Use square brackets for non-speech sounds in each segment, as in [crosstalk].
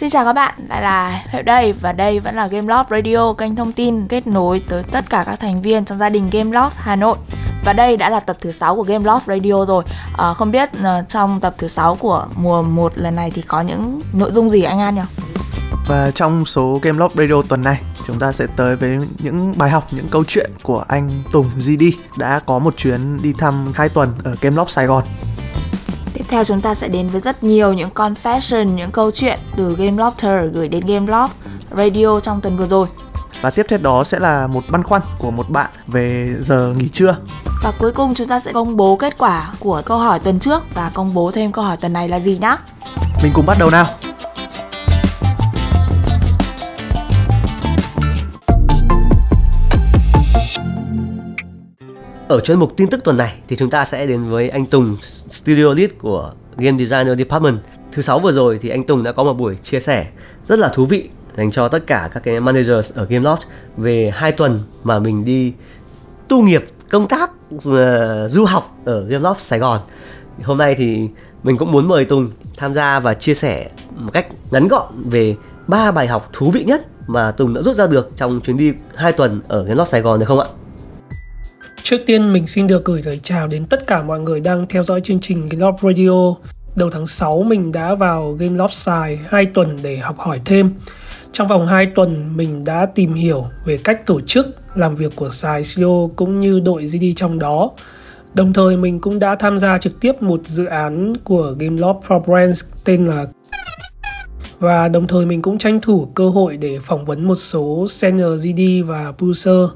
Xin chào các bạn, lại là Huệ đây và đây vẫn là Game Loft Radio, kênh thông tin kết nối tới tất cả các thành viên trong gia đình Game Loft Hà Nội. Và đây đã là tập thứ 6 của Game Loft Radio rồi. À, không biết uh, trong tập thứ 6 của mùa 1 lần này thì có những nội dung gì anh An nhỉ? Và trong số Game Loft Radio tuần này, chúng ta sẽ tới với những bài học, những câu chuyện của anh Tùng GD đã có một chuyến đi thăm 2 tuần ở Game Loft Sài Gòn theo chúng ta sẽ đến với rất nhiều những confession, những câu chuyện từ Game Lofter gửi đến Game Loft Radio trong tuần vừa rồi. Và tiếp theo đó sẽ là một băn khoăn của một bạn về giờ nghỉ trưa. Và cuối cùng chúng ta sẽ công bố kết quả của câu hỏi tuần trước và công bố thêm câu hỏi tuần này là gì nhá. Mình cùng bắt đầu nào. Ở chuyên mục tin tức tuần này thì chúng ta sẽ đến với anh Tùng, Studio Lead của Game Designer Department. Thứ sáu vừa rồi thì anh Tùng đã có một buổi chia sẻ rất là thú vị dành cho tất cả các cái managers ở Gamelot về hai tuần mà mình đi tu nghiệp công tác uh, du học ở Gamelot Sài Gòn. Hôm nay thì mình cũng muốn mời Tùng tham gia và chia sẻ một cách ngắn gọn về ba bài học thú vị nhất mà Tùng đã rút ra được trong chuyến đi hai tuần ở Gamelot Sài Gòn được không ạ? Trước tiên, mình xin được gửi lời chào đến tất cả mọi người đang theo dõi chương trình Game Radio. Đầu tháng 6 mình đã vào Game Loft Sài 2 tuần để học hỏi thêm. Trong vòng 2 tuần, mình đã tìm hiểu về cách tổ chức, làm việc của Side CEO cũng như đội GD trong đó. Đồng thời, mình cũng đã tham gia trực tiếp một dự án của Game Pro Brands tên là và đồng thời mình cũng tranh thủ cơ hội để phỏng vấn một số senior GD và producer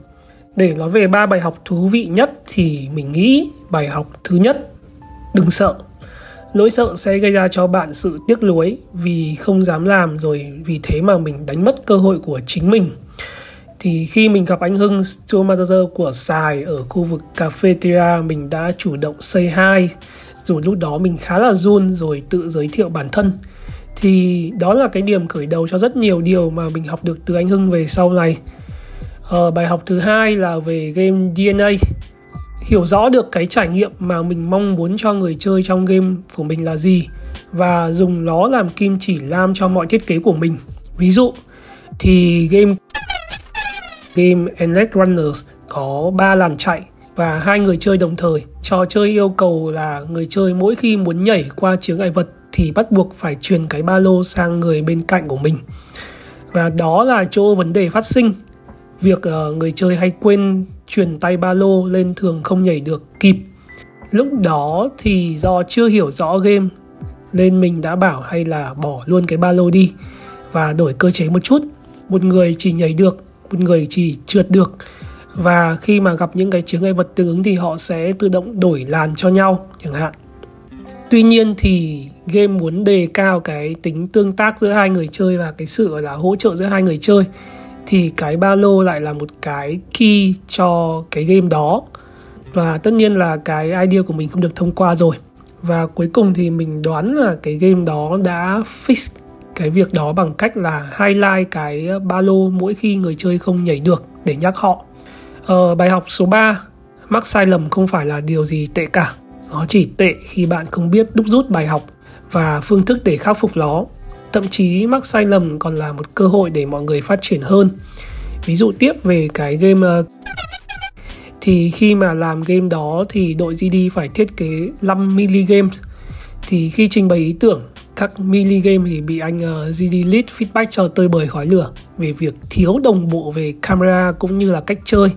để nói về ba bài học thú vị nhất thì mình nghĩ bài học thứ nhất, đừng sợ. Nỗi sợ sẽ gây ra cho bạn sự tiếc nuối vì không dám làm rồi vì thế mà mình đánh mất cơ hội của chính mình. Thì khi mình gặp anh Hưng tour của Sài ở khu vực cafeteria, mình đã chủ động say hi. Dù lúc đó mình khá là run rồi tự giới thiệu bản thân. Thì đó là cái điểm khởi đầu cho rất nhiều điều mà mình học được từ anh Hưng về sau này. Ờ, bài học thứ hai là về game DNA hiểu rõ được cái trải nghiệm mà mình mong muốn cho người chơi trong game của mình là gì và dùng nó làm kim chỉ lam cho mọi thiết kế của mình. Ví dụ thì game game Endless Runners có 3 làn chạy và hai người chơi đồng thời. Trò chơi yêu cầu là người chơi mỗi khi muốn nhảy qua chướng ngại vật thì bắt buộc phải truyền cái ba lô sang người bên cạnh của mình. Và đó là chỗ vấn đề phát sinh việc uh, người chơi hay quên chuyển tay ba lô lên thường không nhảy được kịp. Lúc đó thì do chưa hiểu rõ game nên mình đã bảo hay là bỏ luôn cái ba lô đi và đổi cơ chế một chút. Một người chỉ nhảy được một người chỉ trượt được. Và khi mà gặp những cái chướng ngại vật tương ứng thì họ sẽ tự động đổi làn cho nhau chẳng hạn. Tuy nhiên thì game muốn đề cao cái tính tương tác giữa hai người chơi và cái sự là hỗ trợ giữa hai người chơi thì cái ba lô lại là một cái key cho cái game đó. Và tất nhiên là cái idea của mình không được thông qua rồi. Và cuối cùng thì mình đoán là cái game đó đã fix cái việc đó bằng cách là highlight cái ba lô mỗi khi người chơi không nhảy được để nhắc họ. Ờ, bài học số 3 mắc sai lầm không phải là điều gì tệ cả. Nó chỉ tệ khi bạn không biết đúc rút bài học và phương thức để khắc phục nó thậm chí mắc sai lầm còn là một cơ hội để mọi người phát triển hơn. Ví dụ tiếp về cái game uh, thì khi mà làm game đó thì đội GD phải thiết kế 5 mini game thì khi trình bày ý tưởng các mini game thì bị anh ờ, uh, GD lead feedback cho tơi bời khói lửa về việc thiếu đồng bộ về camera cũng như là cách chơi.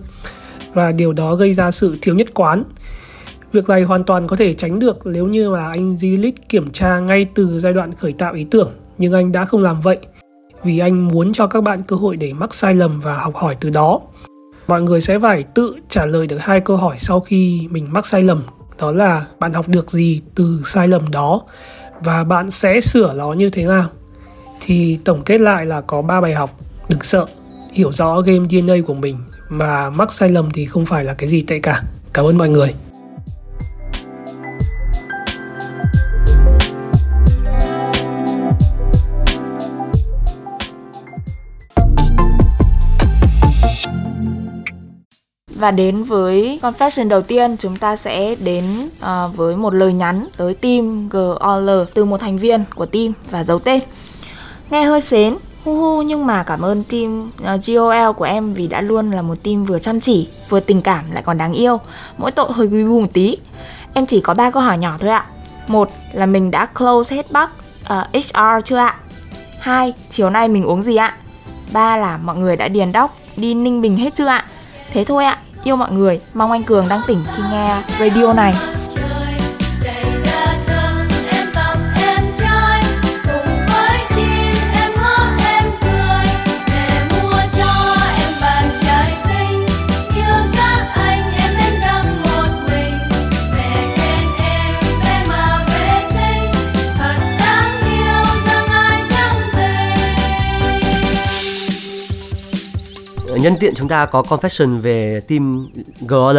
Và điều đó gây ra sự thiếu nhất quán. Việc này hoàn toàn có thể tránh được nếu như mà anh Zilit kiểm tra ngay từ giai đoạn khởi tạo ý tưởng nhưng anh đã không làm vậy vì anh muốn cho các bạn cơ hội để mắc sai lầm và học hỏi từ đó. Mọi người sẽ phải tự trả lời được hai câu hỏi sau khi mình mắc sai lầm, đó là bạn học được gì từ sai lầm đó và bạn sẽ sửa nó như thế nào. Thì tổng kết lại là có 3 bài học, đừng sợ, hiểu rõ game DNA của mình mà mắc sai lầm thì không phải là cái gì tệ cả. Cảm ơn mọi người. Và đến với confession đầu tiên chúng ta sẽ đến uh, với một lời nhắn tới team GOL từ một thành viên của team và giấu tên. Nghe hơi xến, hu hu nhưng mà cảm ơn team ờ, uh, GOL của em vì đã luôn là một team vừa chăm chỉ, vừa tình cảm lại còn đáng yêu. Mỗi tội hơi quý bù một tí. Em chỉ có ba câu hỏi nhỏ thôi ạ. Một là mình đã close hết bug uh, ờ, HR chưa ạ? Hai, chiều nay mình uống gì ạ? Ba là mọi người đã điền đóc đi Ninh Bình hết chưa ạ? Thế thôi ạ. Yêu mọi người, mong anh Cường đang tỉnh khi nghe radio này. Nhân tiện chúng ta có confession về team GOL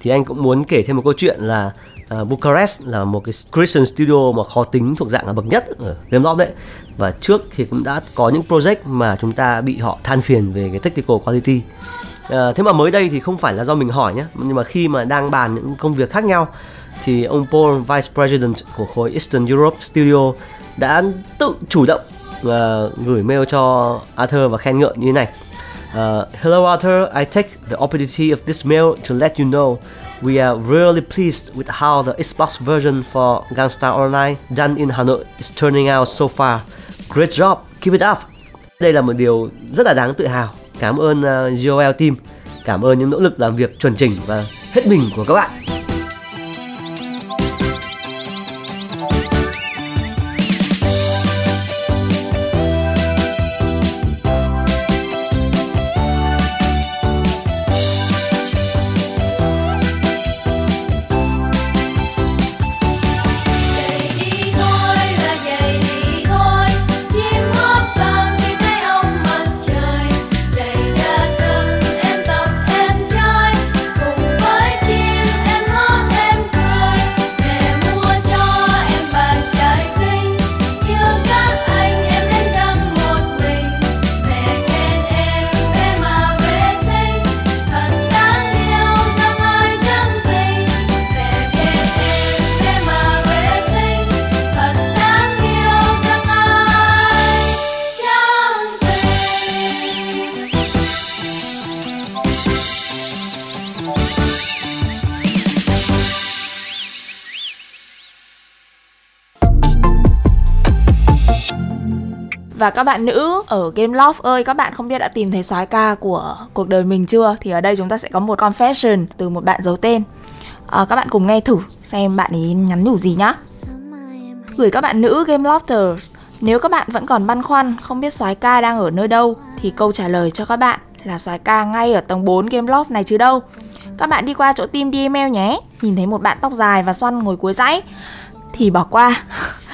thì anh cũng muốn kể thêm một câu chuyện là uh, Bucharest là một cái Christian studio mà khó tính thuộc dạng là bậc nhất ở game đấy. Và trước thì cũng đã có những project mà chúng ta bị họ than phiền về cái technical quality. Uh, thế mà mới đây thì không phải là do mình hỏi nhé nhưng mà khi mà đang bàn những công việc khác nhau thì ông Paul Vice President của khối Eastern Europe Studio đã tự chủ động uh, gửi mail cho Arthur và khen ngợi như thế này. Uh, hello, Arthur. I take the opportunity of this mail to let you know we are really pleased with how the Xbox version for Gangstar Online done in Hanoi is turning out so far. Great job, keep it up. Đây là một điều rất là đáng tự hào. Cảm ơn uh, GOL team, cảm ơn những nỗ lực làm việc chuẩn chỉnh và hết mình của các bạn. Và các bạn nữ ở Game love ơi, các bạn không biết đã tìm thấy soái ca của cuộc đời mình chưa? Thì ở đây chúng ta sẽ có một confession từ một bạn giấu tên. À, các bạn cùng nghe thử xem bạn ấy nhắn nhủ gì nhá. Gửi các bạn nữ Game Lofter nếu các bạn vẫn còn băn khoăn không biết soái ca đang ở nơi đâu thì câu trả lời cho các bạn là soái ca ngay ở tầng 4 Game Loft này chứ đâu. Các bạn đi qua chỗ team DML nhé, nhìn thấy một bạn tóc dài và xoăn ngồi cuối dãy thì bỏ qua. [laughs]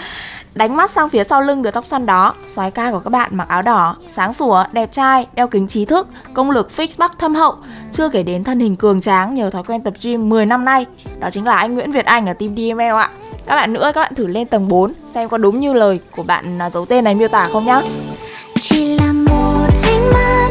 Đánh mắt sang phía sau lưng đứa tóc xoăn đó, soái ca của các bạn mặc áo đỏ, sáng sủa, đẹp trai, đeo kính trí thức, công lực fix bắc thâm hậu, chưa kể đến thân hình cường tráng nhờ thói quen tập gym 10 năm nay. Đó chính là anh Nguyễn Việt Anh ở team DML ạ. Các bạn nữa các bạn thử lên tầng 4 xem có đúng như lời của bạn à, giấu tên này miêu tả không nhá. Chỉ là một ánh mắt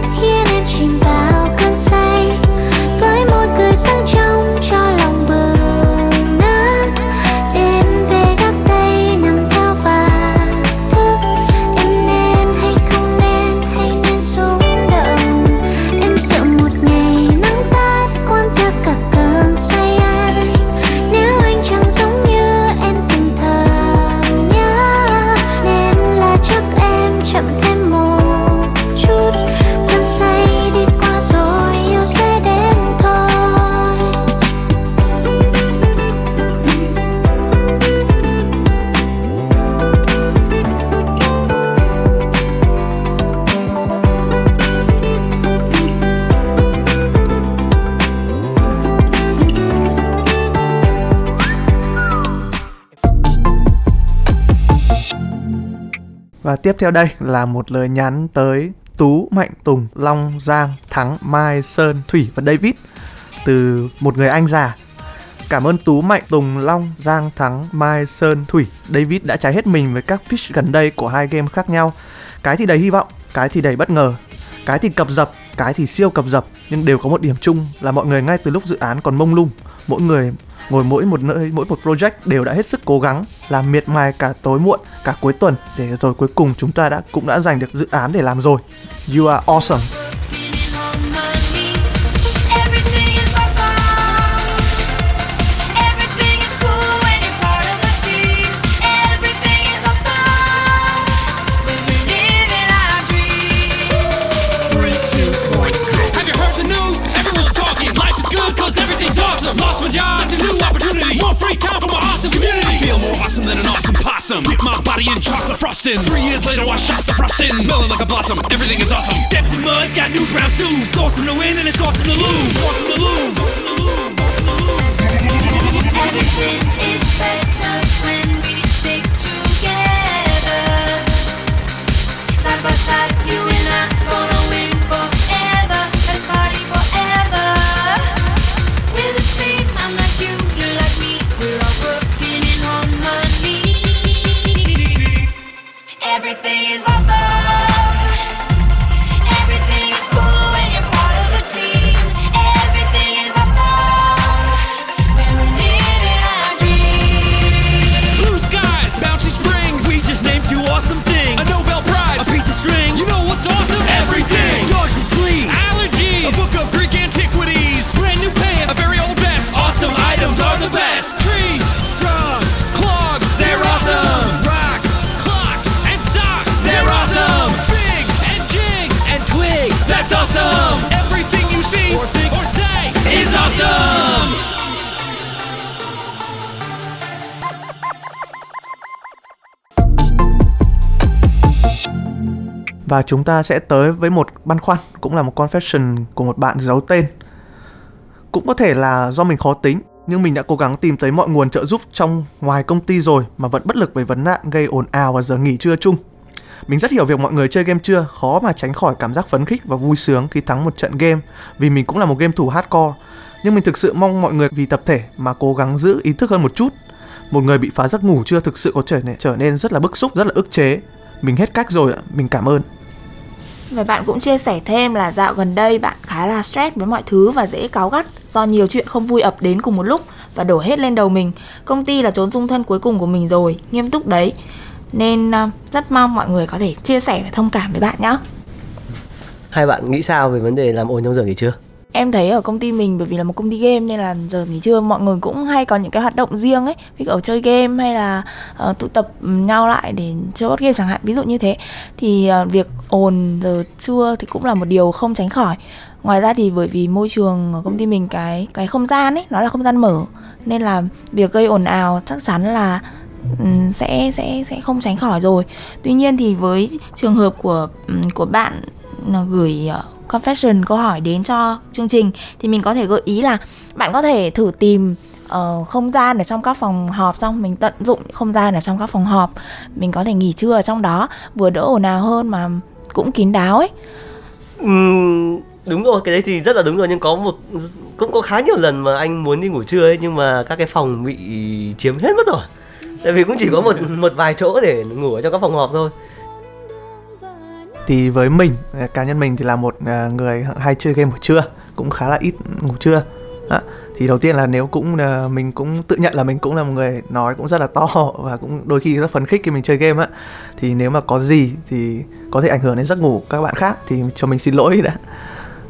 Và tiếp theo đây là một lời nhắn tới Tú, Mạnh, Tùng, Long, Giang, Thắng, Mai, Sơn, Thủy và David từ một người anh già. Cảm ơn Tú, Mạnh, Tùng, Long, Giang, Thắng, Mai, Sơn, Thủy, David đã trái hết mình với các pitch gần đây của hai game khác nhau. Cái thì đầy hy vọng, cái thì đầy bất ngờ, cái thì cập dập, cái thì siêu cập dập nhưng đều có một điểm chung là mọi người ngay từ lúc dự án còn mông lung mỗi người ngồi mỗi một nơi, mỗi một project đều đã hết sức cố gắng làm miệt mài cả tối muộn, cả cuối tuần, để rồi cuối cùng chúng ta đã, cũng đã giành được dự án để làm rồi. You are awesome. Awesome. That's a new opportunity. More free time for my awesome community. I feel more awesome than an awesome possum. Dip my body in chocolate frosting. Three years later, I shot the frosting. Smelling like a blossom. Everything is awesome. Stepped in mud, got new brown shoes. Awesome to win and it's awesome to lose. Awesome to lose. Awesome to lose. Everything is is awesome. Awesome. Everything you see or think or say is awesome. và chúng ta sẽ tới với một băn khoăn, cũng là một confession của một bạn giấu tên cũng có thể là do mình khó tính, nhưng mình đã cố gắng tìm tới mọi nguồn trợ giúp trong ngoài công ty rồi mà vẫn bất lực với vấn nạn gây ồn ào và giờ nghỉ trưa chung mình rất hiểu việc mọi người chơi game chưa? Khó mà tránh khỏi cảm giác phấn khích và vui sướng khi thắng một trận game vì mình cũng là một game thủ hardcore. Nhưng mình thực sự mong mọi người vì tập thể mà cố gắng giữ ý thức hơn một chút. Một người bị phá giấc ngủ chưa thực sự có trở nên trở nên rất là bức xúc rất là ức chế. Mình hết cách rồi ạ. Mình cảm ơn. Và bạn cũng chia sẻ thêm là dạo gần đây bạn khá là stress với mọi thứ và dễ cáu gắt do nhiều chuyện không vui ập đến cùng một lúc và đổ hết lên đầu mình. Công ty là trốn dung thân cuối cùng của mình rồi, nghiêm túc đấy. Nên uh, rất mong mọi người có thể chia sẻ và thông cảm với bạn nhé. Hai bạn nghĩ sao về vấn đề làm ồn trong giờ nghỉ trưa? Em thấy ở công ty mình bởi vì là một công ty game nên là giờ nghỉ trưa mọi người cũng hay có những cái hoạt động riêng ấy. Ví dụ ở chơi game hay là uh, tụ tập nhau lại để chơi board game chẳng hạn. Ví dụ như thế. Thì uh, việc ồn giờ trưa thì cũng là một điều không tránh khỏi. Ngoài ra thì bởi vì môi trường ở công ty mình cái cái không gian ấy nó là không gian mở. Nên là việc gây ồn ào chắc chắn là Ừ, sẽ sẽ sẽ không tránh khỏi rồi. Tuy nhiên thì với trường hợp của ừ, của bạn ờ, gửi ờ, confession câu hỏi đến cho chương trình thì mình có thể gợi ý là bạn có thể thử tìm uh, không gian ở trong các phòng họp xong mình tận dụng không gian ở trong các phòng họp mình có thể nghỉ trưa ở trong đó vừa đỡ ồn ào hơn mà cũng kín đáo ấy uhm, đúng rồi, cái đấy thì rất là đúng rồi nhưng có một cũng có khá nhiều lần mà anh muốn đi ngủ trưa ấy nhưng mà các cái phòng bị chiếm hết mất rồi. Tại vì cũng chỉ có một một vài chỗ để ngủ ở trong các phòng họp thôi. thì với mình à, cá nhân mình thì là một à, người hay chơi game buổi trưa cũng khá là ít ngủ trưa à, thì đầu tiên là nếu cũng à, mình cũng tự nhận là mình cũng là một người nói cũng rất là to [laughs] và cũng đôi khi rất phấn khích khi mình chơi game á thì nếu mà có gì thì có thể ảnh hưởng đến giấc ngủ các bạn khác thì cho mình xin lỗi đã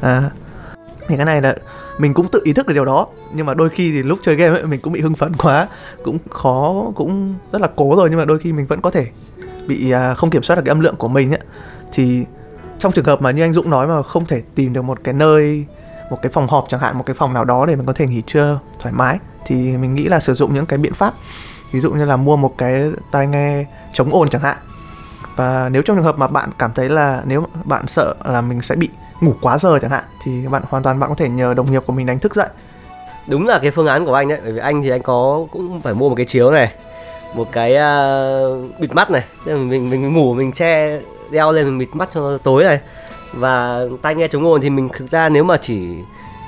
à, thì cái này là mình cũng tự ý thức được điều đó nhưng mà đôi khi thì lúc chơi game ấy, mình cũng bị hưng phấn quá cũng khó cũng rất là cố rồi nhưng mà đôi khi mình vẫn có thể bị à, không kiểm soát được cái âm lượng của mình ấy. Thì trong trường hợp mà như anh Dũng nói mà không thể tìm được một cái nơi một cái phòng họp chẳng hạn một cái phòng nào đó để mình có thể nghỉ trưa thoải mái thì mình nghĩ là sử dụng những cái biện pháp ví dụ như là mua một cái tai nghe chống ồn chẳng hạn. Và nếu trong trường hợp mà bạn cảm thấy là nếu bạn sợ là mình sẽ bị ngủ quá giờ chẳng hạn thì bạn hoàn toàn bạn có thể nhờ đồng nghiệp của mình đánh thức dậy. Đúng là cái phương án của anh đấy, bởi vì anh thì anh có cũng phải mua một cái chiếu này, một cái à, bịt mắt này, Tức là mình mình ngủ mình che đeo lên mình bịt mắt cho tối này. Và tai nghe chống ồn thì mình thực ra nếu mà chỉ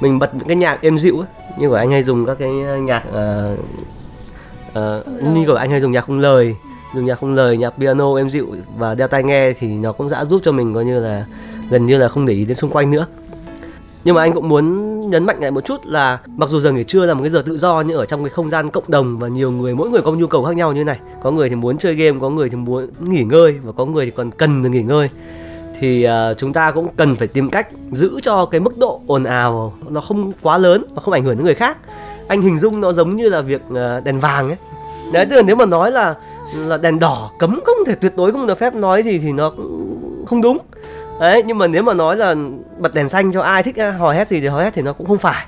mình bật những cái nhạc êm dịu ấy, như của anh hay dùng các cái nhạc uh, uh, như của anh hay dùng nhạc không lời dùng nhạc không lời nhạc piano êm dịu và đeo tai nghe thì nó cũng đã giúp cho mình coi như là gần như là không để ý đến xung quanh nữa. Nhưng mà anh cũng muốn nhấn mạnh lại một chút là mặc dù giờ nghỉ trưa là một cái giờ tự do nhưng ở trong cái không gian cộng đồng và nhiều người mỗi người có một nhu cầu khác nhau như này. Có người thì muốn chơi game có người thì muốn nghỉ ngơi và có người thì còn cần được nghỉ ngơi. Thì uh, chúng ta cũng cần phải tìm cách giữ cho cái mức độ ồn ào nó không quá lớn và không ảnh hưởng đến người khác. Anh hình dung nó giống như là việc uh, đèn vàng ấy. Đấy tức là nếu mà nói là là đèn đỏ cấm không thể tuyệt đối không được phép nói gì thì nó cũng không đúng đấy nhưng mà nếu mà nói là bật đèn xanh cho ai thích hò hét gì thì hò hét thì nó cũng không phải.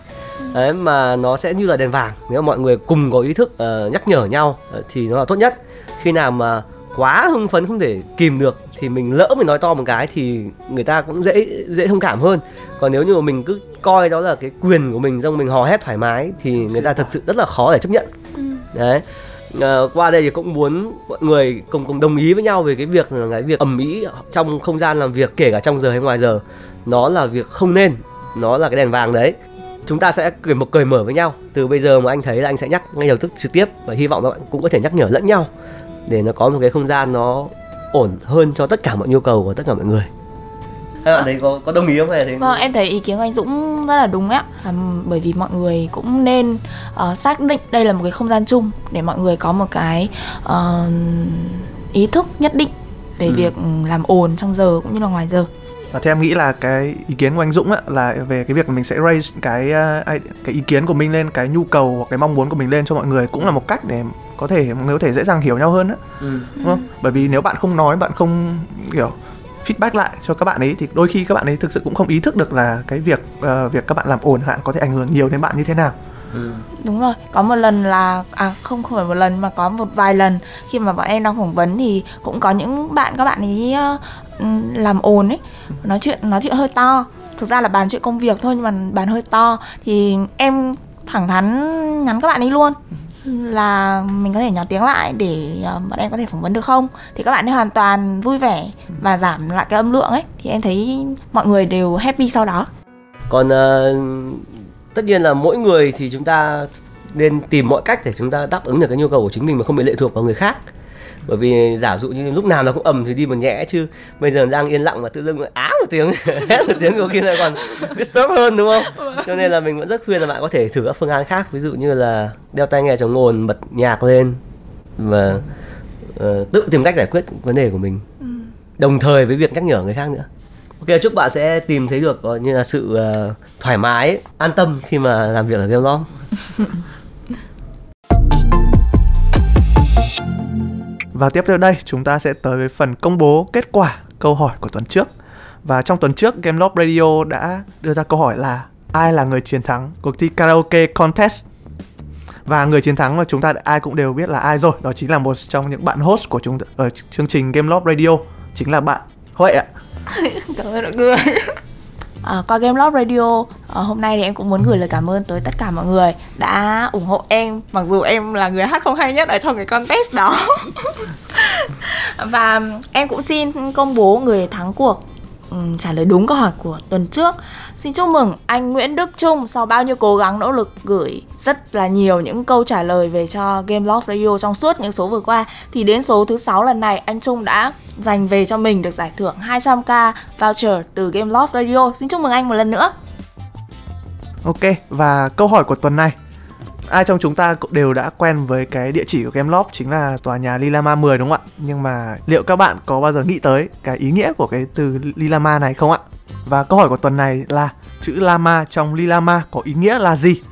Đấy mà nó sẽ như là đèn vàng. Nếu mà mọi người cùng có ý thức uh, nhắc nhở nhau uh, thì nó là tốt nhất. Khi nào mà quá hưng phấn không thể kìm được thì mình lỡ mình nói to một cái thì người ta cũng dễ dễ thông cảm hơn. Còn nếu như mà mình cứ coi đó là cái quyền của mình xong mình hò hét thoải mái thì người ta thật sự rất là khó để chấp nhận. Đấy à, qua đây thì cũng muốn mọi người cùng cùng đồng ý với nhau về cái việc là cái việc ẩm mỹ trong không gian làm việc kể cả trong giờ hay ngoài giờ. Nó là việc không nên nó là cái đèn vàng đấy. Chúng ta sẽ cười một cười mở với nhau. Từ bây giờ mà anh thấy là anh sẽ nhắc ngay lập tức trực tiếp và hy vọng các bạn cũng có thể nhắc nhở lẫn nhau để nó có một cái không gian nó ổn hơn cho tất cả mọi nhu cầu của tất cả mọi người các bạn thấy có có đồng ý không hay thấy Vâng, em thấy ý kiến của anh Dũng rất là đúng ạ. À, bởi vì mọi người cũng nên uh, xác định đây là một cái không gian chung để mọi người có một cái uh, ý thức nhất định về Ừ. việc làm ồn trong giờ cũng như là ngoài giờ. Và theo em nghĩ là cái ý kiến của anh Dũng á, là về cái việc mình sẽ raise cái ai- cái ý kiến của mình lên, cái nhu cầu hoặc cái mong muốn của mình lên cho mọi người cũng là một cách để có thể mọi người có thể dễ dàng hiểu nhau hơn á, ừ. đúng không? Bởi vì nếu bạn không nói, bạn không kiểu feedback lại cho các bạn ấy thì đôi khi các bạn ấy thực sự cũng không ý thức được là cái việc ờ, việc các bạn làm ồn hạn có thể ảnh hưởng nhiều đến bạn như thế nào. Ừ. Đúng rồi, có một lần là à không không phải một lần mà có một vài lần khi mà bọn em đang phỏng vấn thì cũng có những bạn các bạn ấy ừm, làm ồn ấy, nói chuyện nói chuyện hơi to. Thực ra là bàn chuyện công việc thôi nhưng mà bàn hơi to thì em thẳng thắn nhắn các bạn ấy luôn là mình có thể nhỏ tiếng lại để ờ, bọn em có thể phỏng vấn được không? Thì các bạn ấy hoàn toàn vui vẻ và giảm lại cái âm lượng ấy. Thì em thấy mọi người đều happy sau đó. Còn uh, tất nhiên là mỗi người thì chúng ta nên tìm mọi cách để chúng ta đáp ứng được cái nhu cầu của chính mình mà không bị lệ thuộc vào người khác bởi vì giả dụ như lúc nào nó cũng ầm thì đi một nhẽ chứ. Bây giờ đang yên lặng mà tự dưng lại á một tiếng [laughs] hét một tiếng có khi lại còn disturb hơn đúng không? Cho nên là mình vẫn rất khuyên là bạn có thể thử các phương án khác. Ví dụ như là đeo tai nghe chống ồn bật nhạc lên và ờ, tự tìm cách giải quyết vấn đề của mình. Đồng thời với việc nhắc nhở người khác nữa. Ok, chúc bạn sẽ tìm thấy được như là sự ờ, thoải mái, an tâm khi mà làm việc ở Game Loft. [laughs] Và tiếp theo đây chúng ta sẽ tới với phần công bố kết quả câu hỏi của tuần trước. Và trong tuần trước Gameloft Radio đã đưa ra câu hỏi là ai là người chiến thắng cuộc thi karaoke contest. Và người chiến thắng mà chúng ta ai cũng đều biết là ai rồi, đó chính là một trong những bạn host của chúng ở chương trình Gameloft Radio, chính là bạn Huệ ạ. [laughs] cảm ơn mọi người Ờ, à, qua Game Love Radio. À, hôm nay thì em cũng muốn gửi lời cảm ơn tới tất cả mọi người đã ủng hộ em mặc dù em là người hát không hay nhất ở trong cái contest đó. [laughs] Và em cũng xin công bố người thắng cuộc um, trả lời đúng câu hỏi của tuần trước xin chúc mừng anh Nguyễn Đức Trung sau bao nhiêu cố gắng nỗ lực gửi rất là nhiều những câu trả lời về cho Game Love Radio trong suốt những số vừa qua thì đến số thứ 6 lần này anh Trung đã giành về cho mình được giải thưởng 200k voucher từ Game Love Radio. Xin chúc mừng anh một lần nữa. Ok, và câu hỏi của tuần này Ai trong chúng ta cũng đều đã quen với cái địa chỉ của Gameloft chính là tòa nhà Lilama 10 đúng không ạ? Nhưng mà liệu các bạn có bao giờ nghĩ tới cái ý nghĩa của cái từ Lilama này không ạ? Và câu hỏi của tuần này là chữ Lama trong Lilama có ý nghĩa là gì?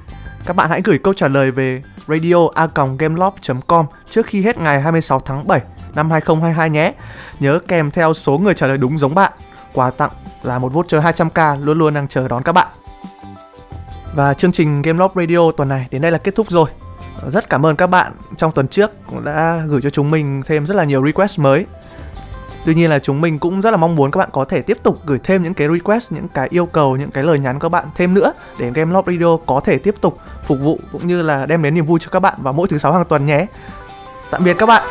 Các bạn hãy gửi câu trả lời về radio.gameloft.com trước khi hết ngày 26 tháng 7 năm 2022 nhé. Nhớ kèm theo số người trả lời đúng giống bạn. Quà tặng là một voucher 200k luôn luôn đang chờ đón các bạn. Và chương trình Game Loft Radio tuần này đến đây là kết thúc rồi. Rất cảm ơn các bạn trong tuần trước cũng đã gửi cho chúng mình thêm rất là nhiều request mới. Tuy nhiên là chúng mình cũng rất là mong muốn các bạn có thể tiếp tục gửi thêm những cái request, những cái yêu cầu, những cái lời nhắn các bạn thêm nữa để Game Loft Radio có thể tiếp tục phục vụ cũng như là đem đến niềm vui cho các bạn vào mỗi thứ sáu hàng tuần nhé. Tạm biệt các bạn.